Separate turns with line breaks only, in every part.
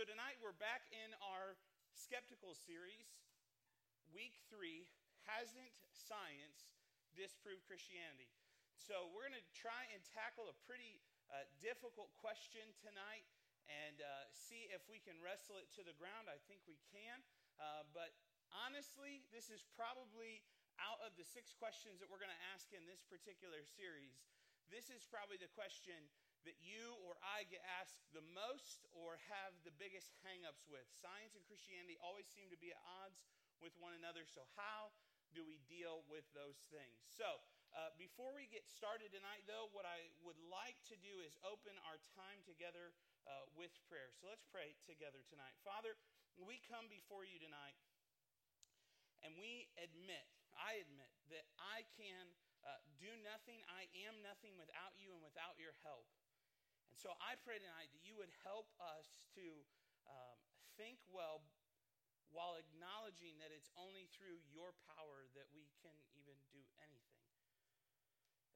So tonight we're back in our skeptical series. Week three Hasn't science disproved Christianity? So we're going to try and tackle a pretty uh, difficult question tonight and uh, see if we can wrestle it to the ground. I think we can. Uh, but honestly, this is probably out of the six questions that we're going to ask in this particular series. This is probably the question that you or I get asked the most or have the biggest hangups with. Science and Christianity always seem to be at odds with one another. So, how do we deal with those things? So, uh, before we get started tonight, though, what I would like to do is open our time together uh, with prayer. So, let's pray together tonight. Father, we come before you tonight and we admit, I admit, that I can uh, do nothing, I am nothing without you and without your help. And so I pray tonight that you would help us to um, think well while acknowledging that it's only through your power that we can even do anything.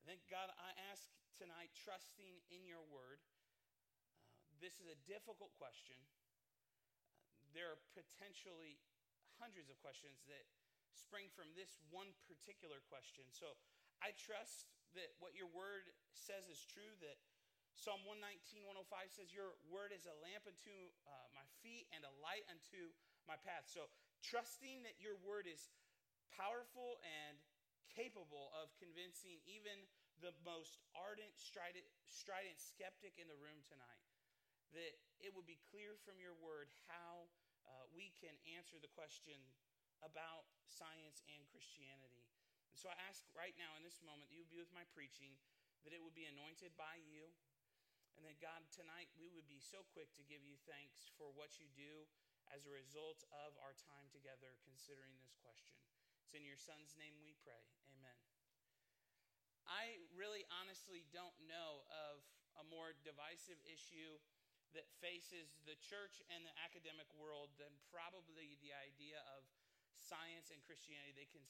And then, God, I ask tonight, trusting in your word, uh, this is a difficult question. Uh, there are potentially hundreds of questions that spring from this one particular question. So I trust that what your word says is true, that Psalm 119, 105 says, Your word is a lamp unto uh, my feet and a light unto my path. So, trusting that your word is powerful and capable of convincing even the most ardent, strident, strident skeptic in the room tonight, that it would be clear from your word how uh, we can answer the question about science and Christianity. And so I ask right now in this moment that you would be with my preaching, that it would be anointed by you and then, God, tonight we would be so quick to give you thanks for what you do as a result of our time together considering this question. It's in your Son's name we pray. Amen. I really honestly don't know of a more divisive issue that faces the church and the academic world than probably the idea of science and Christianity. They can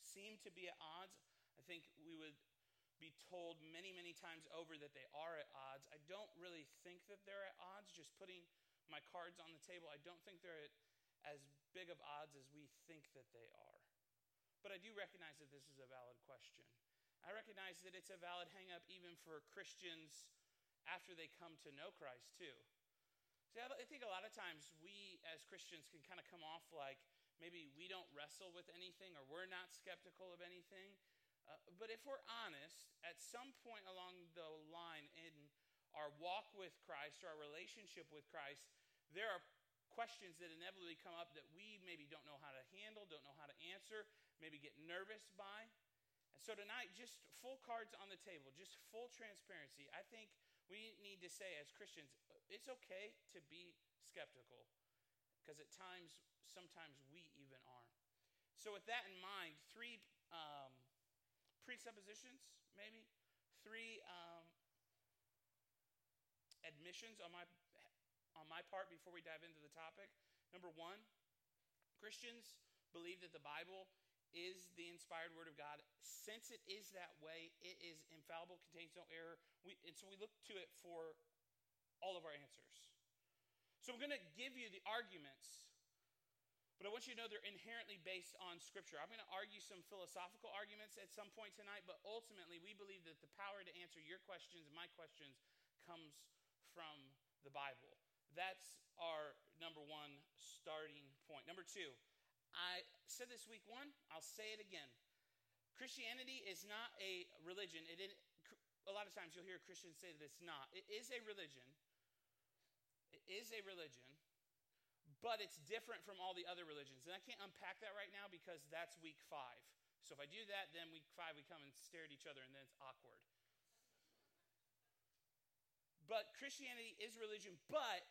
seem to be at odds. I think we would be told many, many times over that they are at odds. I don't really think that they're at odds. Just putting my cards on the table, I don't think they're at as big of odds as we think that they are. But I do recognize that this is a valid question. I recognize that it's a valid hangup even for Christians after they come to know Christ, too. See, I think a lot of times we as Christians can kind of come off like maybe we don't wrestle with anything or we're not skeptical of anything. Uh, but if we're honest, at some point along the line in our walk with Christ or our relationship with Christ, there are questions that inevitably come up that we maybe don't know how to handle, don't know how to answer, maybe get nervous by. And so tonight, just full cards on the table, just full transparency. I think we need to say as Christians, it's okay to be skeptical because at times, sometimes we even are. So, with that in mind, three um, presuppositions, maybe three um, admissions on my on my part before we dive into the topic. Number one, Christians believe that the Bible is the inspired word of God. Since it is that way, it is infallible, contains no error. We, and so we look to it for all of our answers. So I'm going to give you the arguments but I want you to know they're inherently based on Scripture. I'm going to argue some philosophical arguments at some point tonight, but ultimately, we believe that the power to answer your questions and my questions comes from the Bible. That's our number one starting point. Number two, I said this week one, I'll say it again. Christianity is not a religion. It, it, a lot of times you'll hear Christians say that it's not. It is a religion. It is a religion but it's different from all the other religions. And I can't unpack that right now because that's week five. So if I do that, then week five we come and stare at each other and then it's awkward. But Christianity is religion, but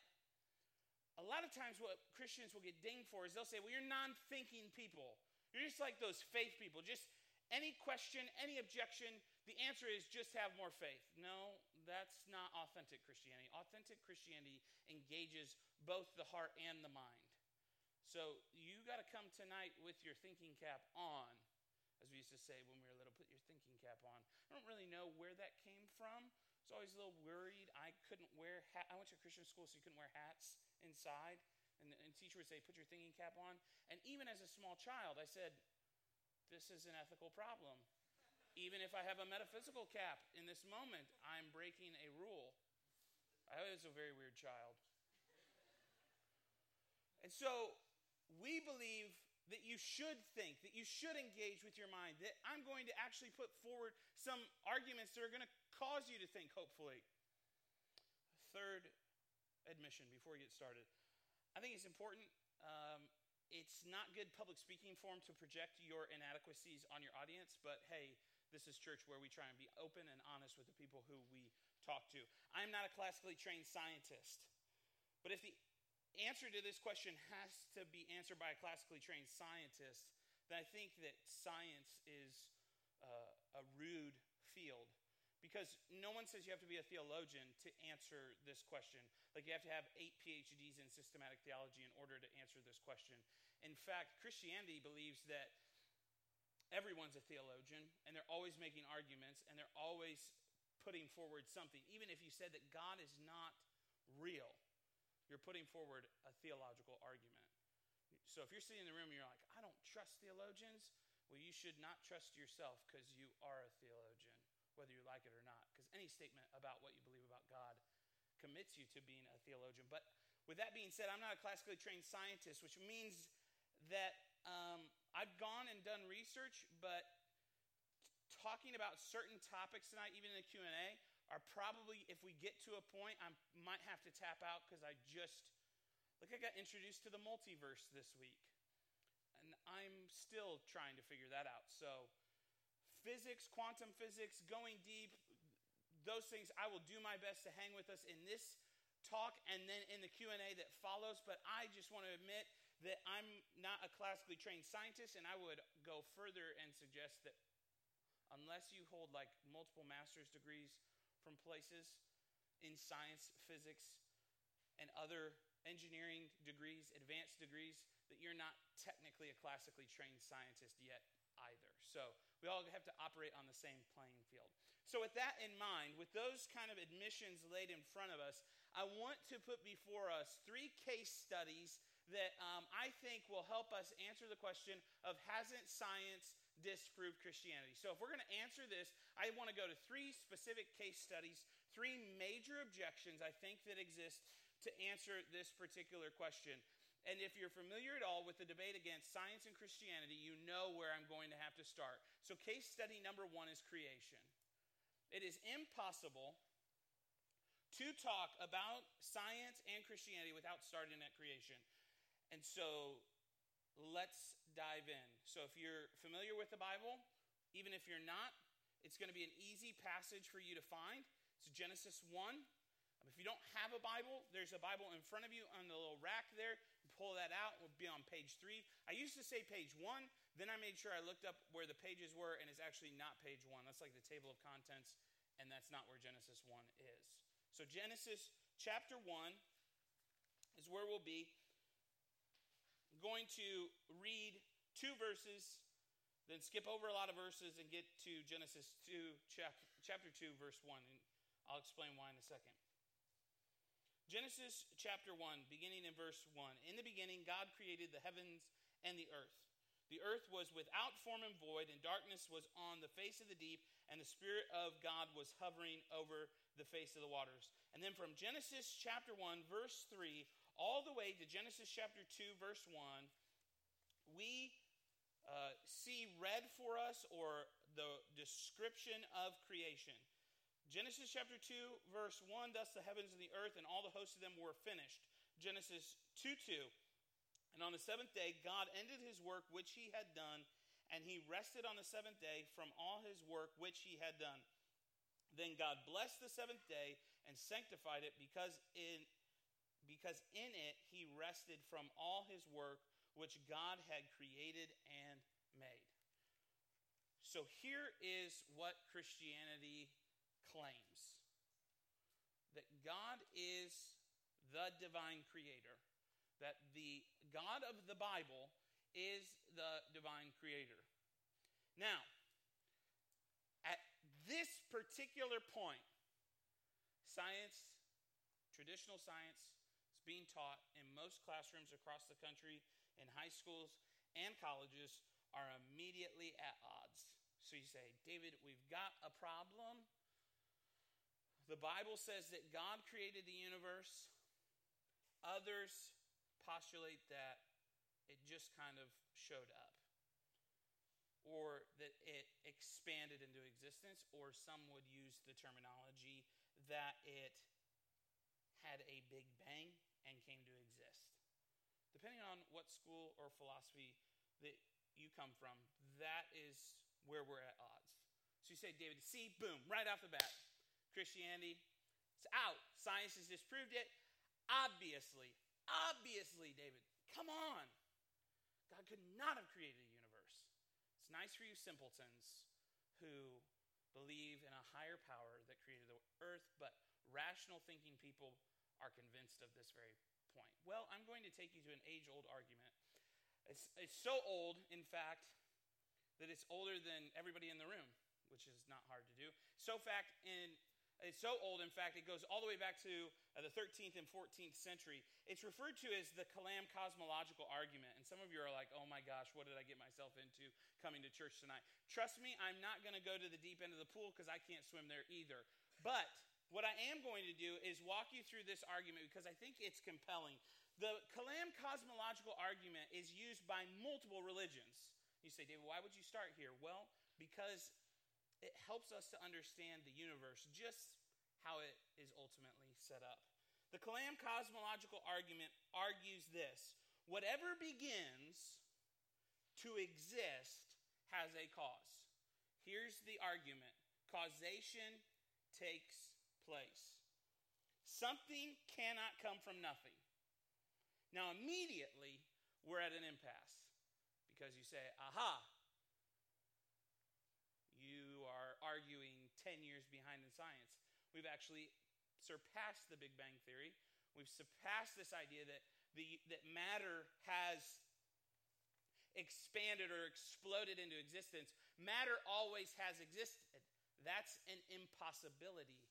a lot of times what Christians will get dinged for is they'll say, well, you're non thinking people. You're just like those faith people. Just any question, any objection, the answer is just have more faith. No, that's not authentic Christianity. Authentic Christianity engages both the heart and the mind. So you got to come tonight with your thinking cap on, as we used to say when we were little, put your thinking cap on. I don't really know where that came from. I was always a little worried. I couldn't wear hat. I went to a Christian school, so you couldn't wear hats inside. And the and teacher would say, Put your thinking cap on. And even as a small child, I said, This is an ethical problem. Even if I have a metaphysical cap in this moment, I'm breaking a rule. I was a very weird child. And so we believe that you should think, that you should engage with your mind, that I'm going to actually put forward some arguments that are going to cause you to think, hopefully. Third admission before we get started. I think it's important. Um, it's not good public speaking form to project your inadequacies on your audience, but hey, this is church where we try and be open and honest with the people who we talk to. I'm not a classically trained scientist, but if the answer to this question has to be answered by a classically trained scientist, then I think that science is uh, a rude field because no one says you have to be a theologian to answer this question. Like you have to have eight PhDs in systematic theology in order to answer this question. In fact, Christianity believes that everyone's a theologian and they're always making arguments and they're always putting forward something. Even if you said that God is not real, you're putting forward a theological argument. So if you're sitting in the room and you're like, I don't trust theologians, well, you should not trust yourself because you are a theologian, whether you like it or not. Because any statement about what you believe about God commits you to being a theologian. But with that being said, I'm not a classically trained scientist, which means that um, I've gone and done research, but talking about certain topics tonight, even in the Q&A, are probably, if we get to a point, I might have to tap out because I just, like, I got introduced to the multiverse this week. And I'm still trying to figure that out. So, physics, quantum physics, going deep, those things, I will do my best to hang with us in this talk and then in the Q&A that follows, but I just want to admit that I'm not a classically trained scientist and I would go further and suggest that unless you hold like multiple master's degrees from places in science, physics, and other engineering degrees, advanced degrees, that you're not technically a classically trained scientist yet either. So we all have to operate on the same playing field. So, with that in mind, with those kind of admissions laid in front of us, I want to put before us three case studies that um, I think will help us answer the question of hasn't science disproved Christianity. So, if we're going to answer this, I want to go to three specific case studies, three major objections I think that exist to answer this particular question. And if you're familiar at all with the debate against science and Christianity, you know where I'm going to have to start. So, case study number one is creation. It is impossible to talk about science and Christianity without starting at creation. And so, let's dive in. So, if you're familiar with the Bible, even if you're not, it's going to be an easy passage for you to find. It's Genesis 1. Um, if you don't have a Bible, there's a Bible in front of you on the little rack there. Pull that out, it will be on page 3. I used to say page 1, then I made sure I looked up where the pages were, and it's actually not page 1. That's like the table of contents, and that's not where Genesis 1 is. So, Genesis chapter 1 is where we'll be going to read two verses, then skip over a lot of verses and get to Genesis 2, chapter, chapter 2, verse 1. And I'll explain why in a second. Genesis chapter 1, beginning in verse 1. In the beginning, God created the heavens and the earth. The earth was without form and void, and darkness was on the face of the deep, and the Spirit of God was hovering over the face of the waters. And then from Genesis chapter 1, verse 3, all the way to Genesis chapter 2, verse 1, we uh, see read for us or the description of creation. Genesis chapter 2, verse 1 Thus the heavens and the earth and all the hosts of them were finished. Genesis 2 2. And on the seventh day, God ended his work which he had done, and he rested on the seventh day from all his work which he had done. Then God blessed the seventh day and sanctified it because in because in it he rested from all his work which God had created and made. So here is what Christianity claims that God is the divine creator, that the God of the Bible is the divine creator. Now, at this particular point, science, traditional science, being taught in most classrooms across the country, in high schools and colleges, are immediately at odds. So you say, David, we've got a problem. The Bible says that God created the universe. Others postulate that it just kind of showed up, or that it expanded into existence, or some would use the terminology that it had a big bang and came to exist. Depending on what school or philosophy that you come from, that is where we're at odds. So you say, David, see, boom, right off the bat, Christianity, it's out. Science has disproved it. Obviously, obviously, David, come on. God could not have created a universe. It's nice for you simpletons who believe in a higher power that created the earth, but rational thinking people are convinced of this very point. Well, I'm going to take you to an age old argument. It's, it's so old, in fact, that it's older than everybody in the room, which is not hard to do. So fact in it's so old, in fact, it goes all the way back to uh, the 13th and 14th century. It's referred to as the Kalam cosmological argument. And some of you are like, oh my gosh, what did I get myself into coming to church tonight? Trust me, I'm not going to go to the deep end of the pool because I can't swim there either. But what I am going to do is walk you through this argument because I think it's compelling. The Kalam cosmological argument is used by multiple religions. You say, David, why would you start here? Well, because it helps us to understand the universe, just how it is ultimately set up. The Kalam cosmological argument argues this whatever begins to exist has a cause. Here's the argument causation takes place. Something cannot come from nothing. Now, immediately, we're at an impasse because you say, aha, you are arguing 10 years behind in science. We've actually surpassed the Big Bang Theory. We've surpassed this idea that, the, that matter has expanded or exploded into existence. Matter always has existed. That's an impossibility.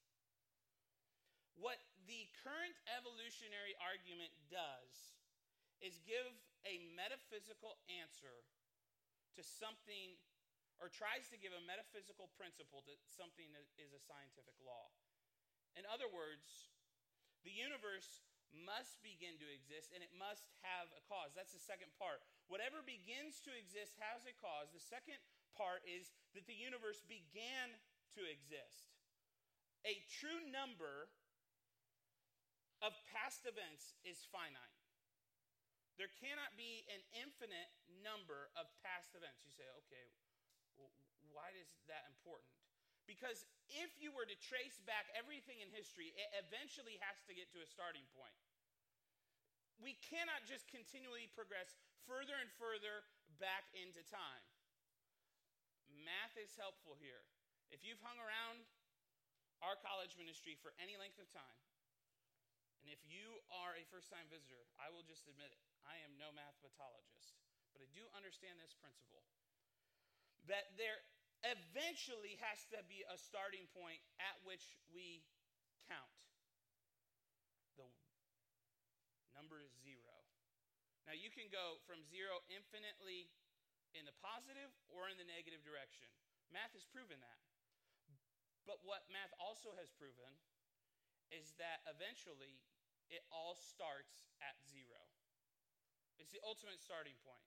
What the current evolutionary argument does is give a metaphysical answer to something, or tries to give a metaphysical principle to something that is a scientific law. In other words, the universe must begin to exist and it must have a cause. That's the second part. Whatever begins to exist has a cause. The second part is that the universe began to exist. A true number of past events is finite. There cannot be an infinite number of past events. You say, okay, well, why is that important? Because if you were to trace back everything in history, it eventually has to get to a starting point. We cannot just continually progress further and further back into time. Math is helpful here. If you've hung around our college ministry for any length of time, and if you are a first time visitor, I will just admit it. I am no mathematologist, but I do understand this principle that there eventually has to be a starting point at which we count. The number is zero. Now, you can go from zero infinitely in the positive or in the negative direction. Math has proven that. But what math also has proven is that eventually it all starts at zero. It's the ultimate starting point.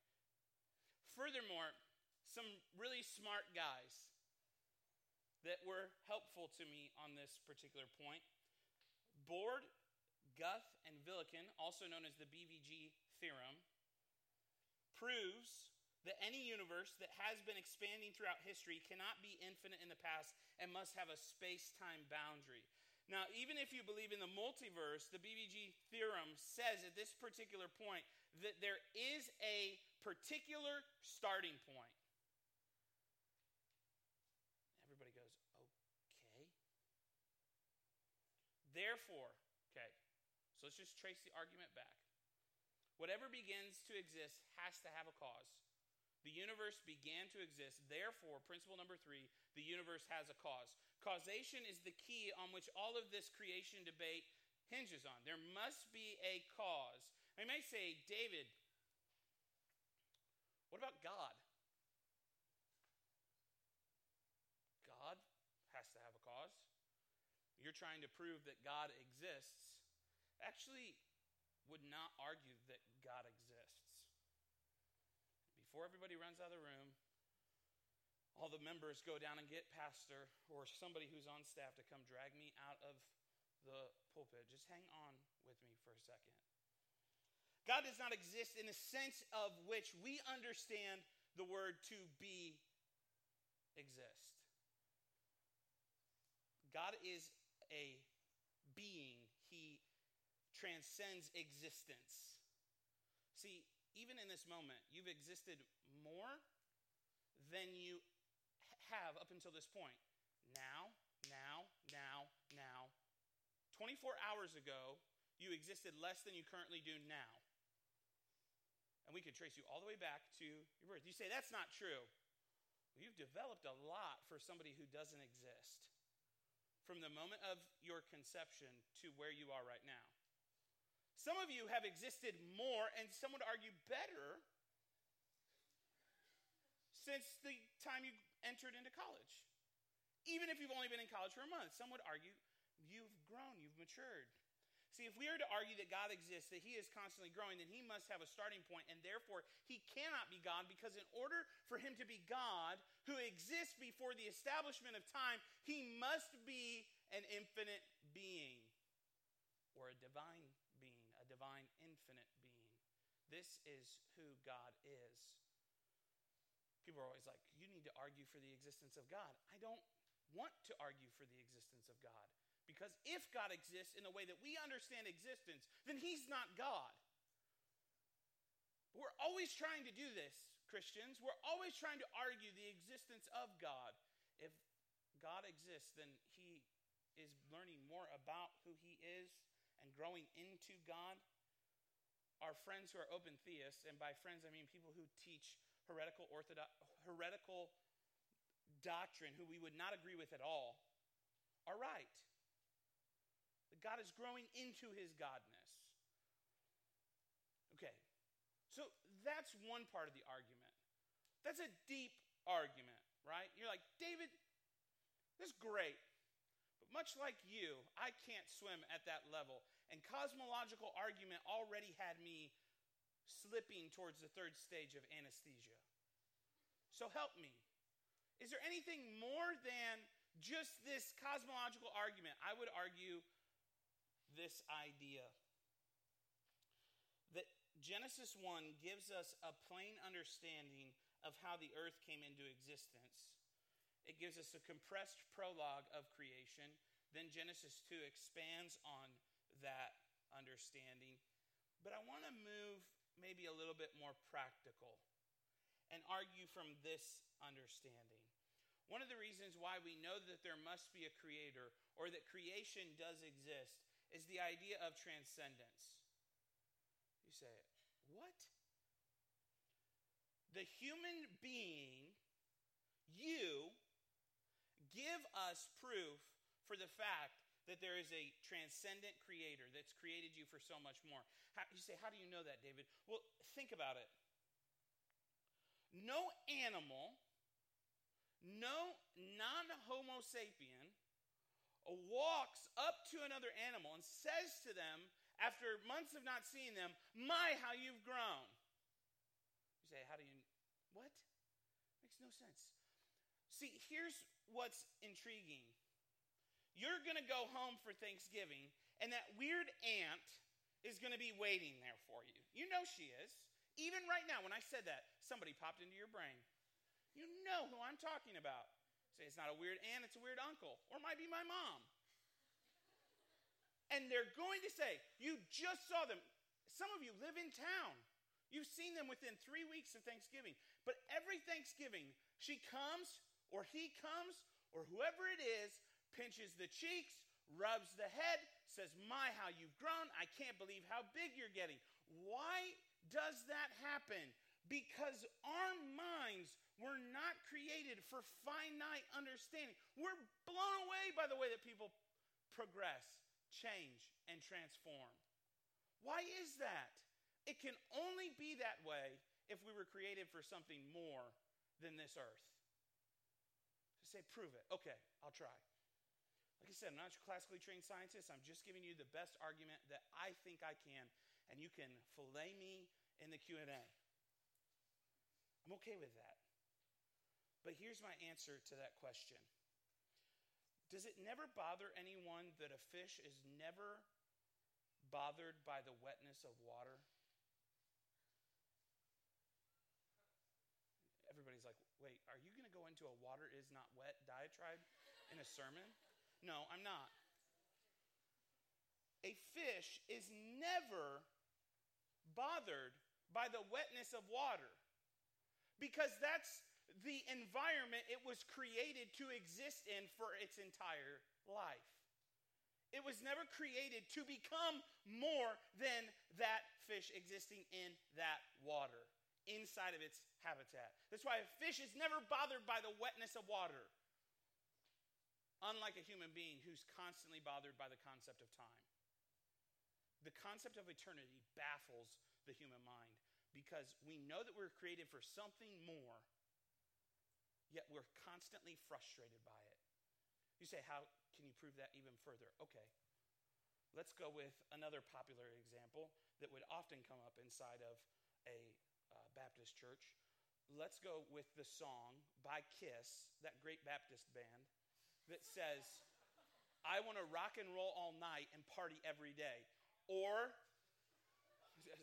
Furthermore, some really smart guys that were helpful to me on this particular point Borde, Guth, and Vilenkin, also known as the BVG theorem, proves that any universe that has been expanding throughout history cannot be infinite in the past and must have a space time boundary. Now, even if you believe in the multiverse, the BVG theorem says at this particular point that there is a particular starting point. Everybody goes, okay. Therefore, okay, so let's just trace the argument back. Whatever begins to exist has to have a cause. The universe began to exist. Therefore, principle number three, the universe has a cause. Causation is the key on which all of this creation debate hinges on. There must be a cause. I may say, David, what about God? God has to have a cause. You're trying to prove that God exists. Actually, would not argue that God exists. Before everybody runs out of the room, all the members go down and get pastor or somebody who's on staff to come drag me out of the pulpit. Just hang on with me for a second. God does not exist in the sense of which we understand the word to be exist. God is a being, He transcends existence. See, even in this moment, you've existed more than you have up until this point. Now, now, now, now. 24 hours ago, you existed less than you currently do now. And we could trace you all the way back to your birth. You say, that's not true. Well, you've developed a lot for somebody who doesn't exist from the moment of your conception to where you are right now. Some of you have existed more, and some would argue better, since the time you entered into college. Even if you've only been in college for a month, some would argue you've grown, you've matured. See, if we are to argue that God exists, that he is constantly growing, then he must have a starting point, and therefore he cannot be God because, in order for him to be God, who exists before the establishment of time, he must be an infinite being or a divine being, a divine infinite being. This is who God is. People are always like, need to argue for the existence of God. I don't want to argue for the existence of God. Because if God exists in the way that we understand existence, then he's not God. We're always trying to do this, Christians. We're always trying to argue the existence of God. If God exists, then he is learning more about who he is and growing into God. Our friends who are open theists, and by friends I mean people who teach heretical orthodox heretical doctrine who we would not agree with at all, are right. That God is growing into his godness. Okay, so that's one part of the argument. That's a deep argument, right? You're like, David, this is great. But much like you, I can't swim at that level. And cosmological argument already had me slipping towards the third stage of anesthesia. So help me. Is there anything more than just this cosmological argument? I would argue this idea that Genesis 1 gives us a plain understanding of how the earth came into existence. It gives us a compressed prologue of creation. Then Genesis 2 expands on that understanding. But I want to move maybe a little bit more practical and argue from this understanding. One of the reasons why we know that there must be a creator or that creation does exist is the idea of transcendence. You say, what? The human being, you, give us proof for the fact that there is a transcendent creator that's created you for so much more. How, you say, how do you know that, David? Well, think about it. No animal, no non Homo sapien walks up to another animal and says to them, after months of not seeing them, My, how you've grown. You say, How do you, what? Makes no sense. See, here's what's intriguing. You're going to go home for Thanksgiving, and that weird aunt is going to be waiting there for you. You know she is. Even right now, when I said that, somebody popped into your brain. You know who I'm talking about. Say it's not a weird aunt, it's a weird uncle, or it might be my mom. And they're going to say, You just saw them. Some of you live in town. You've seen them within three weeks of Thanksgiving. But every Thanksgiving, she comes, or he comes, or whoever it is, pinches the cheeks, rubs the head, says, My, how you've grown. I can't believe how big you're getting. Why does that happen? Because our minds were not created for finite understanding. We're blown away by the way that people progress. change, and transform. Why is that? It can only be that way if we were created for something more than this earth. So say, prove it. Okay, I'll try. Like I said, I'm not a classically trained scientist. I'm just giving you the best argument that I think I can, and you can fillet me in the Q&A. I'm okay with that. But here's my answer to that question. Does it never bother anyone that a fish is never bothered by the wetness of water? Everybody's like, wait, are you going to go into a water is not wet diatribe in a sermon? No, I'm not. A fish is never bothered by the wetness of water because that's the environment it was created to exist in for its entire life. It was never created to become more than that fish existing in that water inside of its habitat. That's why a fish is never bothered by the wetness of water, unlike a human being who's constantly bothered by the concept of time. The concept of eternity baffles the human mind because we know that we're created for something more, yet we're constantly frustrated by it. You say, How can you prove that even further? Okay. Let's go with another popular example that would often come up inside of a uh, Baptist church. Let's go with the song by Kiss, that great Baptist band, that says, I want to rock and roll all night and party every day. Or,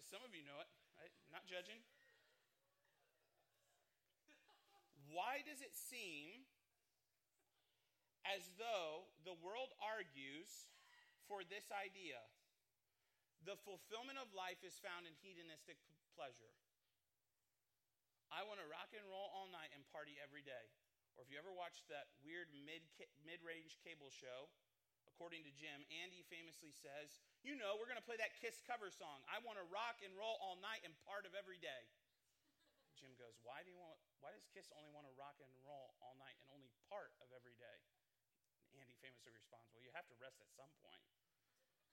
some of you know it, right? not judging. Why does it seem as though the world argues for this idea? The fulfillment of life is found in hedonistic pleasure. I want to rock and roll all night and party every day. Or if you ever watched that weird mid mid range cable show, according to Jim, Andy famously says, "You know, we're going to play that Kiss cover song. I want to rock and roll all night and part of every day." Jim goes, "Why do you want? Why does Kiss only want to rock and roll all night and only part of every day?" Andy famously responds, "Well, you have to rest at some point."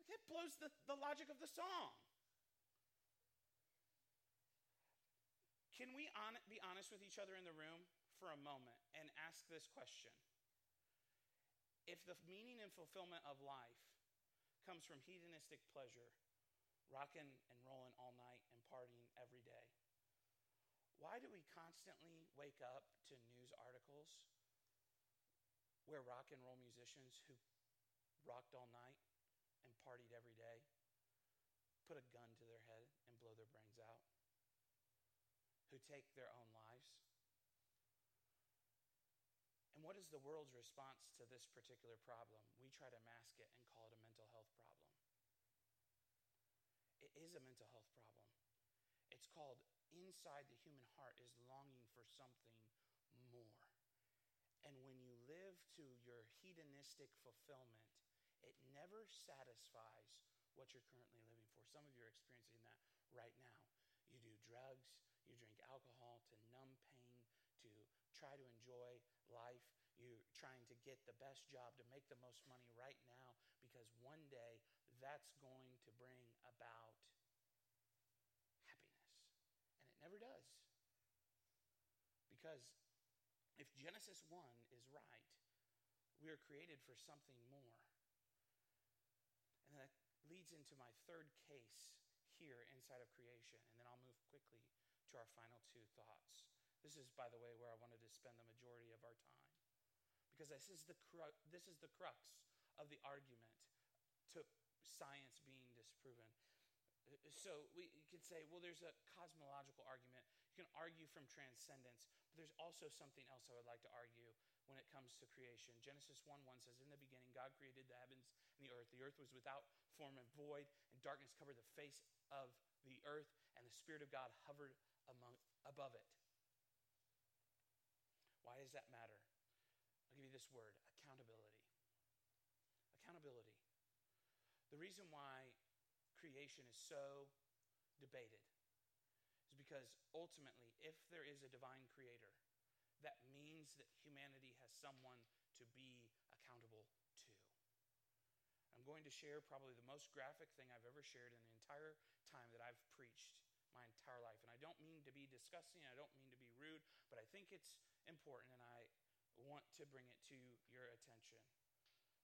It blows the, the logic of the song. Can we on, be honest with each other in the room for a moment and ask this question? If the meaning and fulfillment of life comes from hedonistic pleasure, rocking and rolling all night and partying every day, why do we constantly wake up to news articles where rock and roll musicians who rocked all night and partied every day put a gun to their head and blow their brains out? who take their own lives. What is the world's response to this particular problem? We try to mask it and call it a mental health problem. It is a mental health problem. It's called inside the human heart is longing for something more. And when you live to your hedonistic fulfillment, it never satisfies what you're currently living for. Some of you are experiencing that right now. You do drugs, you drink alcohol to numb pain, to try to enjoy life. You're trying to get the best job to make the most money right now because one day that's going to bring about happiness. And it never does. Because if Genesis 1 is right, we are created for something more. And that leads into my third case here inside of creation. And then I'll move quickly to our final two thoughts. This is, by the way, where I wanted to spend the majority of our time. Because this is the, cru- this is the crux of the argument to science being disproven. So we could say, well, there's a cosmological argument. You can argue from transcendence, but there's also something else I would like to argue when it comes to creation. Genesis 1 1 says, In the beginning, God created the heavens and the earth. The earth was without form and void, and darkness covered the face of the earth, and the Spirit of God hovered among, above it. Why does that matter? This word accountability. Accountability. The reason why creation is so debated is because ultimately, if there is a divine creator, that means that humanity has someone to be accountable to. I'm going to share probably the most graphic thing I've ever shared in the entire time that I've preached my entire life. And I don't mean to be disgusting, I don't mean to be rude, but I think it's important and I want to bring it to your attention.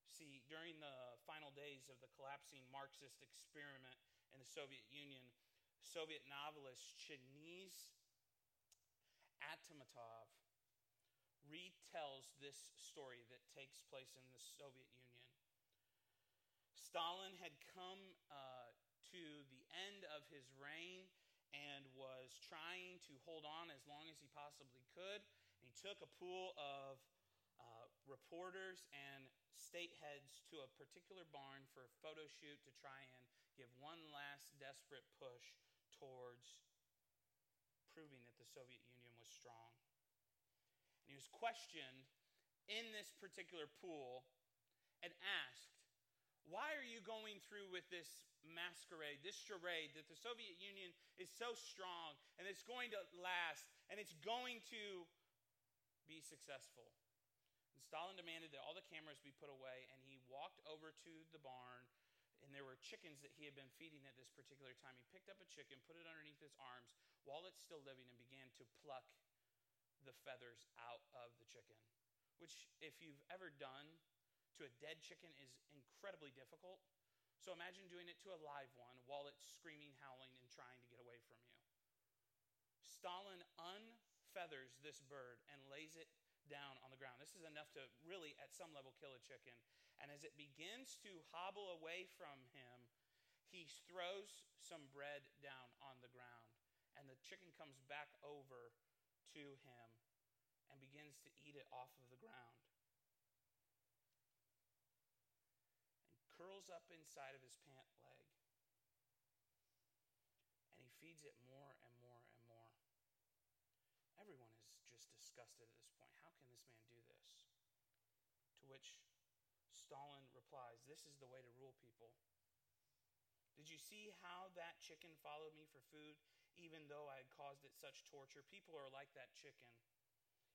See, during the final days of the collapsing Marxist experiment in the Soviet Union, Soviet novelist Chingiz Aytmatov retells this story that takes place in the Soviet Union. Stalin had come uh, to the end of his reign and was trying to hold on as long as he possibly could. He took a pool of uh, reporters and state heads to a particular barn for a photo shoot to try and give one last desperate push towards proving that the Soviet Union was strong. And he was questioned in this particular pool and asked, why are you going through with this masquerade, this charade that the Soviet Union is so strong and it's going to last and it's going to be successful? And Stalin demanded that all the cameras be put away, and he walked over to the barn, and there were chickens that he had been feeding at this particular time. He picked up a chicken, put it underneath his arms while it's still living, and began to pluck the feathers out of the chicken, which, if you've ever done, to a dead chicken is incredibly difficult. So imagine doing it to a live one while it's screaming, howling, and trying to get away from you. Stalin unfeathers this bird and lays it down on the ground. This is enough to really, at some level, kill a chicken. And as it begins to hobble away from him, he throws some bread down on the ground. And the chicken comes back over to him and begins to eat it off of the ground. And curls up inside of his pant leg. And he feeds it more and more and more. Everyone is just disgusted at this point. How can this man do this? To which Stalin replies, This is the way to rule people. Did you see how that chicken followed me for food, even though I had caused it such torture? People are like that chicken.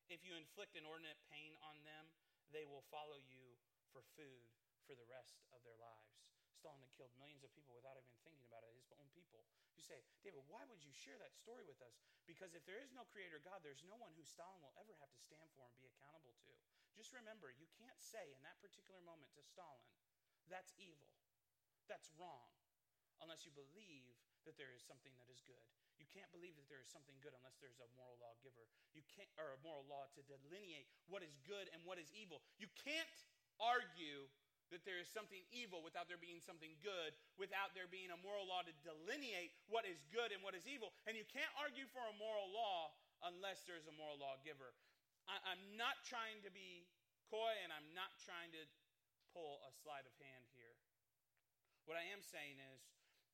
If you inflict inordinate pain on them, they will follow you for food for the rest of their lives. Stalin had killed millions of people without even thinking about it, his own people. You say, David, why would you share that story with us? Because if there is no creator God, there's no one who Stalin will ever have to stand for and be accountable to. Just remember, you can't say in that particular moment to Stalin, that's evil, that's wrong, unless you believe that there is something that is good. You can't believe that there is something good unless there's a moral lawgiver. You can't or a moral law to delineate what is good and what is evil. You can't argue that there is something evil without there being something good, without there being a moral law to delineate what is good and what is evil. And you can't argue for a moral law unless there's a moral lawgiver. I, am not trying to be coy and I'm not trying to pull a sleight of hand here. What I am saying is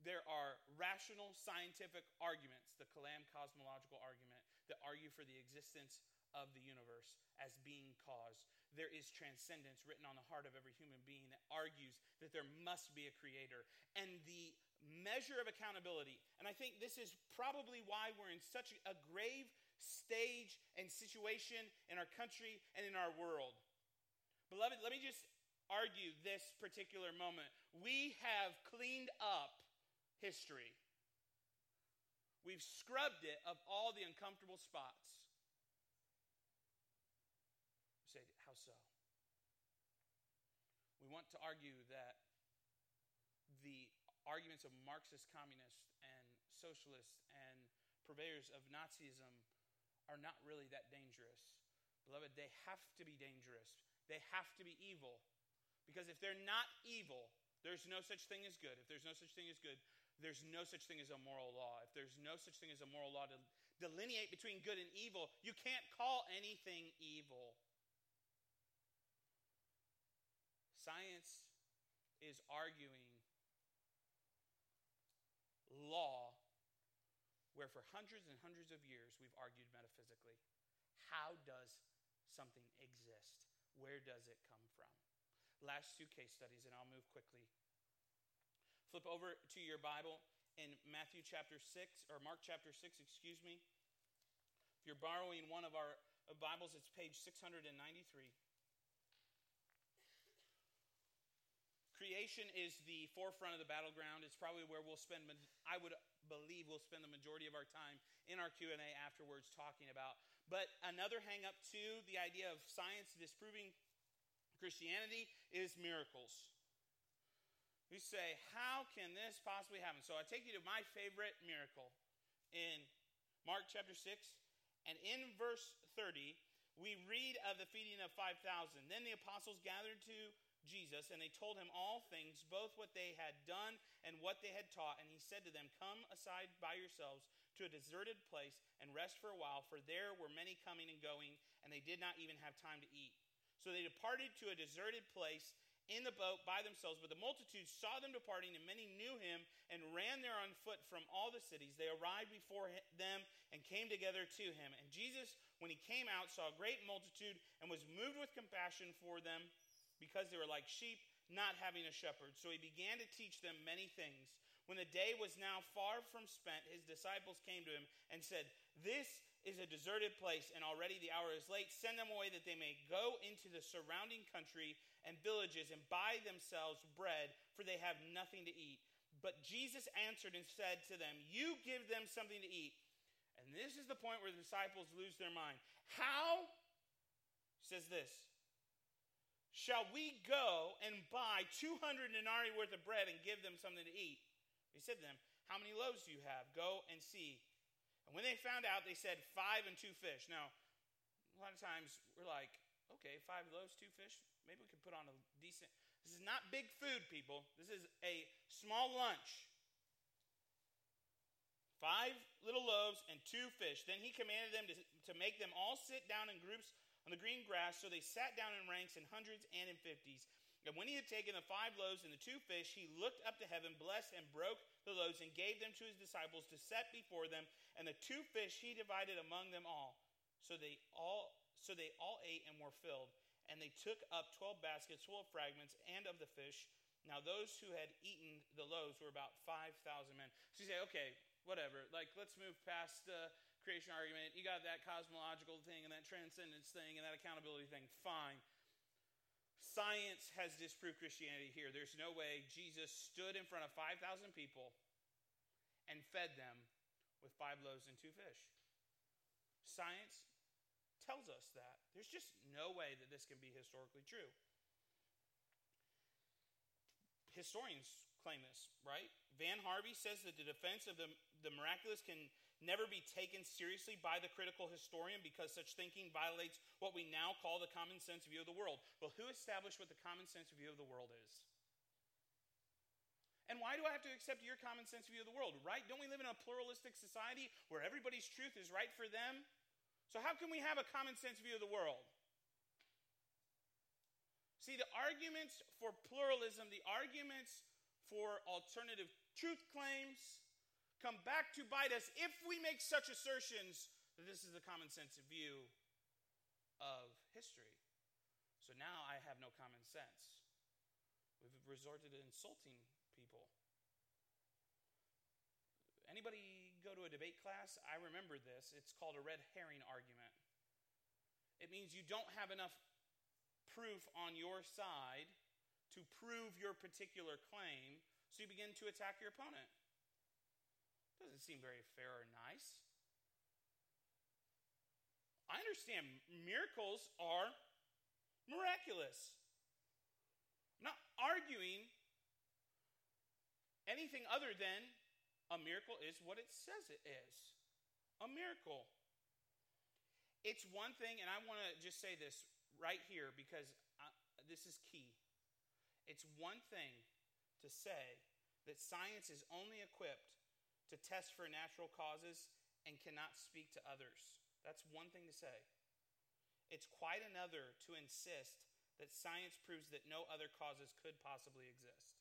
there are rational scientific arguments, the Kalam cosmological argument, that argue for the existence of the universe as being caused. There is transcendence written on the heart of every human being that argues that there must be a creator. And the measure of accountability, and I think this is probably why we're in such a grave stage and situation in our country and in our world. Beloved, let me just argue this particular moment. We have cleaned up history. We've scrubbed it of all the uncomfortable spots. Say how so? We want to argue that the arguments of Marxist communists and socialists and purveyors of Nazism are not really that dangerous. Beloved, they have to be dangerous. They have to be evil. Because if they're not evil, there's no such thing as good. If there's no such thing as good, there's no such thing as a moral law. If there's no such thing as a moral law to delineate between good and evil, you can't call anything evil. Science is arguing law where for hundreds and hundreds of years we've argued metaphysically. How does something exist? Where does it come from? Last two case studies, and I'll move quickly. Flip over to your Bible in Matthew chapter 6, or Mark chapter 6, excuse me. If you're borrowing one of our Bibles, it's page 693. creation is the forefront of the battleground. It's probably where we'll spend, I would believe, we'll spend the majority of our time in our Q&A afterwards talking about. But another hang up to the idea of science disproving Christianity is miracles. We say, how can this possibly happen? So I take you to my favorite miracle in Mark chapter 6. And in verse 30, we read of the feeding of 5,000. Then the apostles gathered to Jesus, and they told him all things, both what they had done and what they had taught. And he said to them, Come aside by yourselves to a deserted place and rest for a while, for there were many coming and going, and they did not even have time to eat. So they departed to a deserted place in the boat by themselves, but the multitude saw them departing, and many knew him and ran there on foot from all the cities. They arrived before them and came together to him. And Jesus, when he came out, saw a great multitude and was moved with compassion for them because they were like sheep not having a shepherd. So he began to teach them many things. When the day was now far from spent, his disciples came to him and said, This is a deserted place, and already the hour is late. Send them away that they may go into the surrounding country and villages and buy themselves bread, for they have nothing to eat. But Jesus answered and said to them, You give them something to eat. And this is the point where the disciples lose their mind. How, says this, shall we go and buy 200 denarii worth of bread and give them something to eat? He said to them, How many loaves do you have? Go and see. And when they found out, they said, Five and two fish. Now, a lot of times we're like, okay, five loaves, two fish. Maybe we could put on a decent. This is not big food, people. This is a small lunch. Five little loaves and two fish. Then he commanded them to, to make them all sit down in groups on the green grass. So they sat down in ranks in hundreds and in fifties. And when he had taken the five loaves and the two fish, he looked up to heaven, blessed and broke the loaves, and gave them to his disciples to set before them. And the two fish he divided among them all. So they all so they all ate and were filled. And they took up twelve baskets full of fragments and of the fish. Now those who had eaten the loaves were about five thousand men. So you say, okay, whatever. Like, let's move past the creation argument. You got that cosmological thing and that transcendence thing and that accountability thing. Fine. Science has disproved Christianity here. There's no way Jesus stood in front of 5,000 people and fed them with five loaves and two fish. Science tells us that. There's just no way that this can be historically true. Historians claim this, right? Van Harvey says that the defense of the, the miraculous can never be taken seriously by the critical historian because such thinking violates what we now call the common sense view of the world. Well, who established what the common sense view of the world is? And why do I have to accept your common sense view of the world, right? Don't we live in a pluralistic society where everybody's truth is right for them? So, how can we have a common sense view of the world? See, the arguments for pluralism, the arguments for alternative truth claims, come back to bite us if we make such assertions that this is the common sense view of history. So now I have no common sense. We've resorted to insulting people. Anybody go to a debate class? I remember this. It's called a red herring argument. It means you don't have enough proof on your side to prove your particular claim, so you begin to attack your opponent. Doesn't seem very fair or nice. I understand miracles are miraculous. I'm not arguing anything other than a miracle is what it says it is a miracle. It's one thing, and I want to just say this right here because I, this is key. It's one thing to say that science is only equipped to test for natural causes and cannot speak to others. That's one thing to say. It's quite another to insist that science proves that no other causes could possibly exist.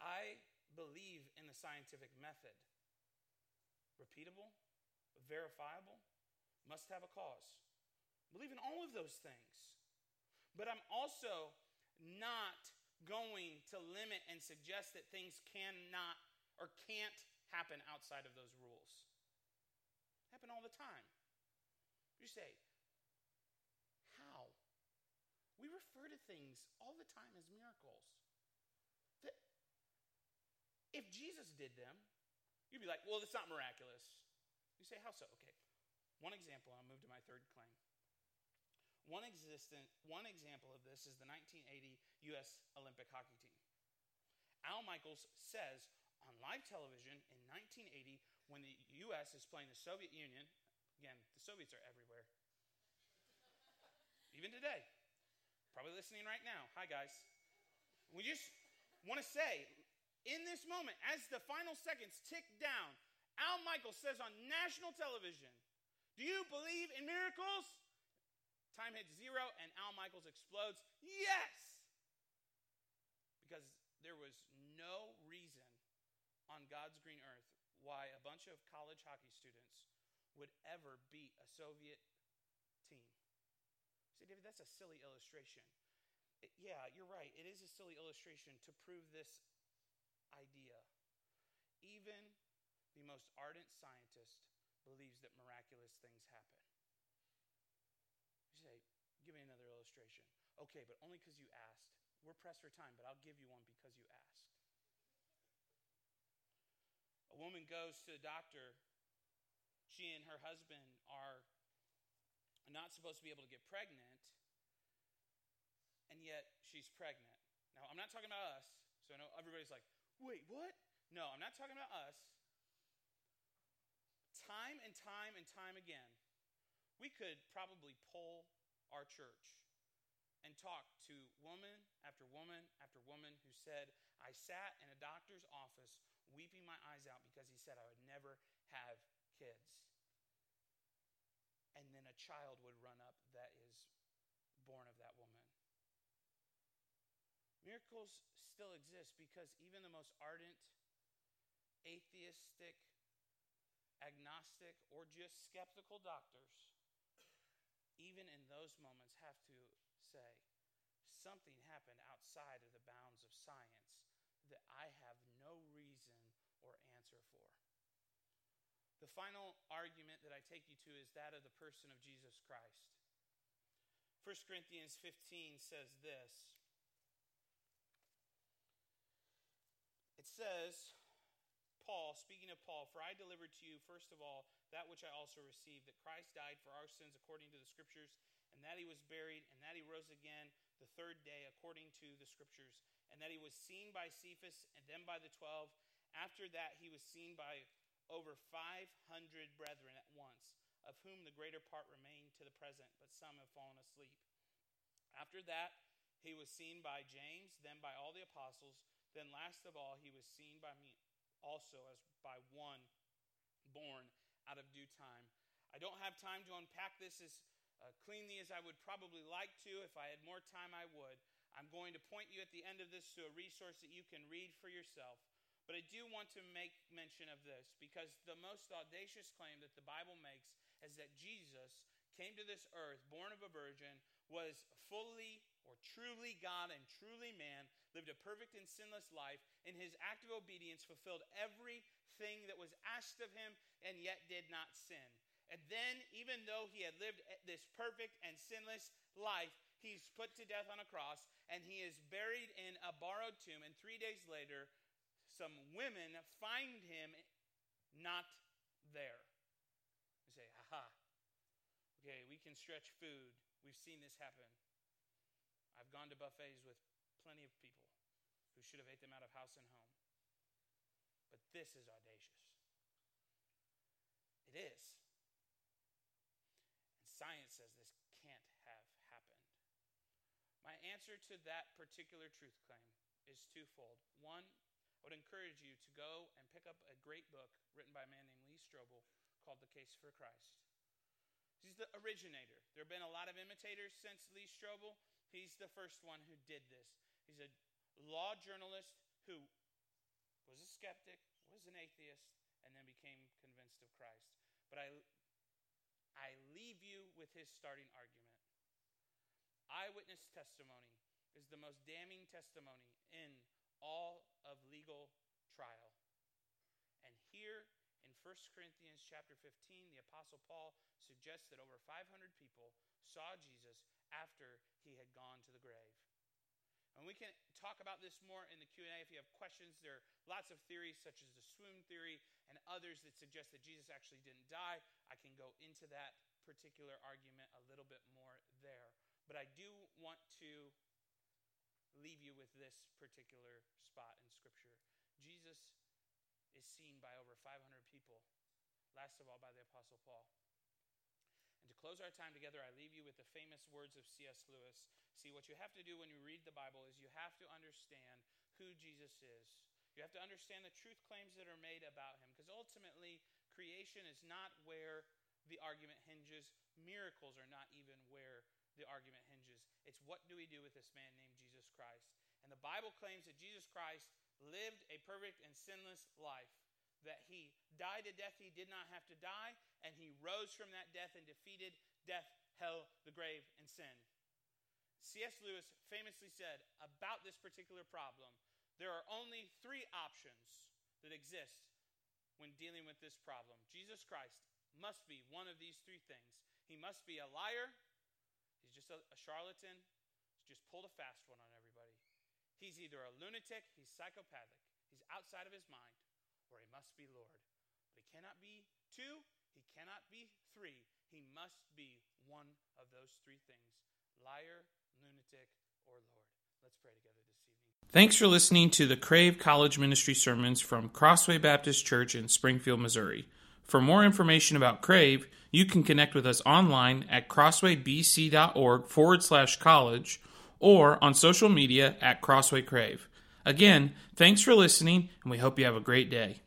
I believe in the scientific method. Repeatable, verifiable, must have a cause. I believe in all of those things. But I'm also not going to limit and suggest that things cannot or can't happen outside of those rules. Happen all the time. You say, how? we refer to things all the time as miracles. That if Jesus did them, you'd be like, well, it's not miraculous. You say, how so? Okay. One example, I'll move to my third claim. One, existent, one example of this is the 1980 U.S. Olympic hockey team. Al Michaels says on live television in 1980 when the U.S. is playing the Soviet Union, again, the Soviets are everywhere, even today. Probably listening right now. Hi, guys. We just want to say, in this moment, as the final seconds tick down, Al Michaels says on national television, Do you believe in miracles? Time hits zero, and Al Michaels explodes, Yes! Because there was no reason on God's green earth why a bunch of college hockey students would ever beat a Soviet team. Say, David, that's a silly illustration. It, yeah, you're right. It is a silly illustration to prove this idea. Even the most ardent scientist believes that miraculous things happen. Give me another illustration. Okay, but only because you asked. We're pressed for time, but I'll give you one because you asked. A woman goes to the doctor. She and her husband are not supposed to be able to get pregnant, and yet she's pregnant. Now, I'm not talking about us, so I know everybody's like, wait, what? No, I'm not talking about us. Time and time and time again, we could probably poll our church and talk to woman after woman after woman who said, I sat in a doctor's office weeping my eyes out because he said I would never have kids and then a child would run up that is born of that woman. Miracles still exist because even the most ardent, atheistic, agnostic, or just skeptical doctors, even in those moments, have to say, something happened outside of the bounds of science that I have no reason or answer for. The final argument that I take you to is that of the person of Jesus Christ. 1 Corinthians 15 says this. It says, Paul, speaking of Paul, for I delivered to you, first of all, that which I also received, that Christ died for our sins according to the Scriptures, and that he was buried, and that he rose again the third day according to the Scriptures, and that he was seen by Cephas and then by the twelve. After that, he was seen by over 500 brethren at once, of whom the greater part remain to the present, but some have fallen asleep. After that, he was seen by James, then by all the apostles, then last of all, he was seen by me also as by one born out of due time. I don't have time to unpack this as uh, cleanly as I would probably like to. If I had more time, I would. I'm going to point you at the end of this to a resource that you can read for yourself. But I do want to make mention of this because the most audacious claim that the Bible makes is that Jesus came to this earth, born of a virgin, was fully or truly God and truly man, lived a perfect and sinless life, in his act of obedience fulfilled everything that was asked of him, and yet did not sin. And then, even though he had lived this perfect and sinless life, he's put to death on a cross, and he is buried in a borrowed tomb, and three days later, some women find him not there. You say, aha. Okay, we can stretch food. We've seen this happen. I've gone to buffets with plenty of people who should have ate them out of house and home. But this is audacious. It is. And science says this can't have happened. My answer to that particular truth claim is twofold. One, I would encourage you to go and pick up a great book written by a man named Lee Strobel called The Case for Christ. He's the originator. There have been a lot of imitators since Lee Strobel. He's the first one who did this. He's a law journalist who was a skeptic, was an atheist, and then became convinced of Christ. But I, I leave you with his starting argument. Eyewitness testimony is the most damning testimony in all of legal trial. And here in 1 1 Corinthians chapter 15, the apostle Paul suggests that over 500 people saw Jesus after he had gone to the grave. And we can talk about this more in the Q&A if you have questions. There are lots of theories such as the swoon theory and others that suggest that Jesus actually didn't die. I can go into that particular argument a little bit more there. But I do want to leave you with this particular spot in Scripture. Jesus is seen by over 500 people, last of all by the Apostle Paul. And to close our time together, I leave you with the famous words of C.S. Lewis. See, what you have to do when you read the Bible is you have to understand who Jesus is. You have to understand the truth claims that are made about him, because ultimately, creation is not where the argument hinges. Miracles are not even where the argument hinges. It's what do we do with this man named Jesus Christ? And the Bible claims that Jesus Christ lived a perfect and sinless life, that he died a death he did not have to die, and he rose from that death and defeated death, hell, the grave, and sin. C.S. Lewis famously said about this particular problem there are only three options that exist when dealing with this problem. Jesus Christ must be one of these three things. He must be a liar, he's just a, a charlatan, he's just pulled a fast one on everybody. He's either a lunatic, he's psychopathic, he's outside of his mind, or he must be Lord. But he cannot be two, he cannot be three. He must be one of those three things liar, lunatic, or Lord. Let's pray together this evening.
Thanks for listening to the Crave College Ministry sermons from Crossway Baptist Church in Springfield, Missouri. For more information about Crave, you can connect with us online at crosswaybc.org forward slash college or on social media at Crossway Crave. Again, thanks for listening, and we hope you have a great day.